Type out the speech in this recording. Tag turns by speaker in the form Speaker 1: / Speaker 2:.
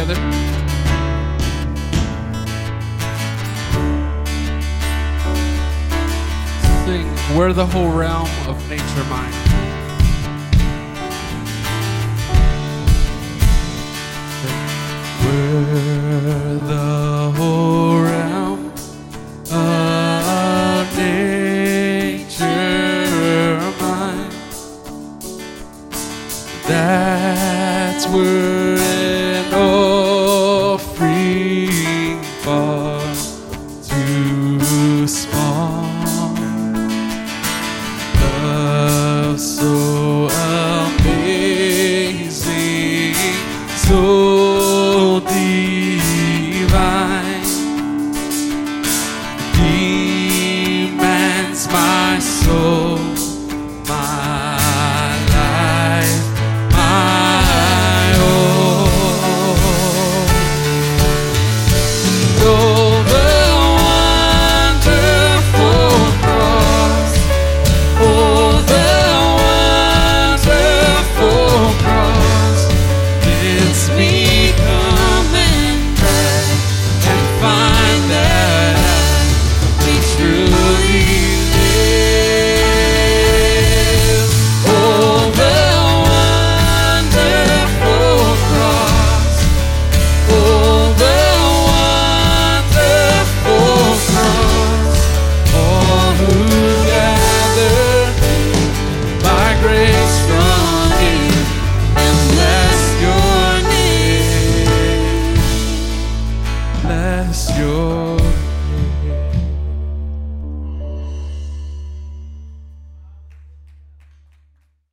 Speaker 1: together? Sing, we're the whole realm of nature mine. passou.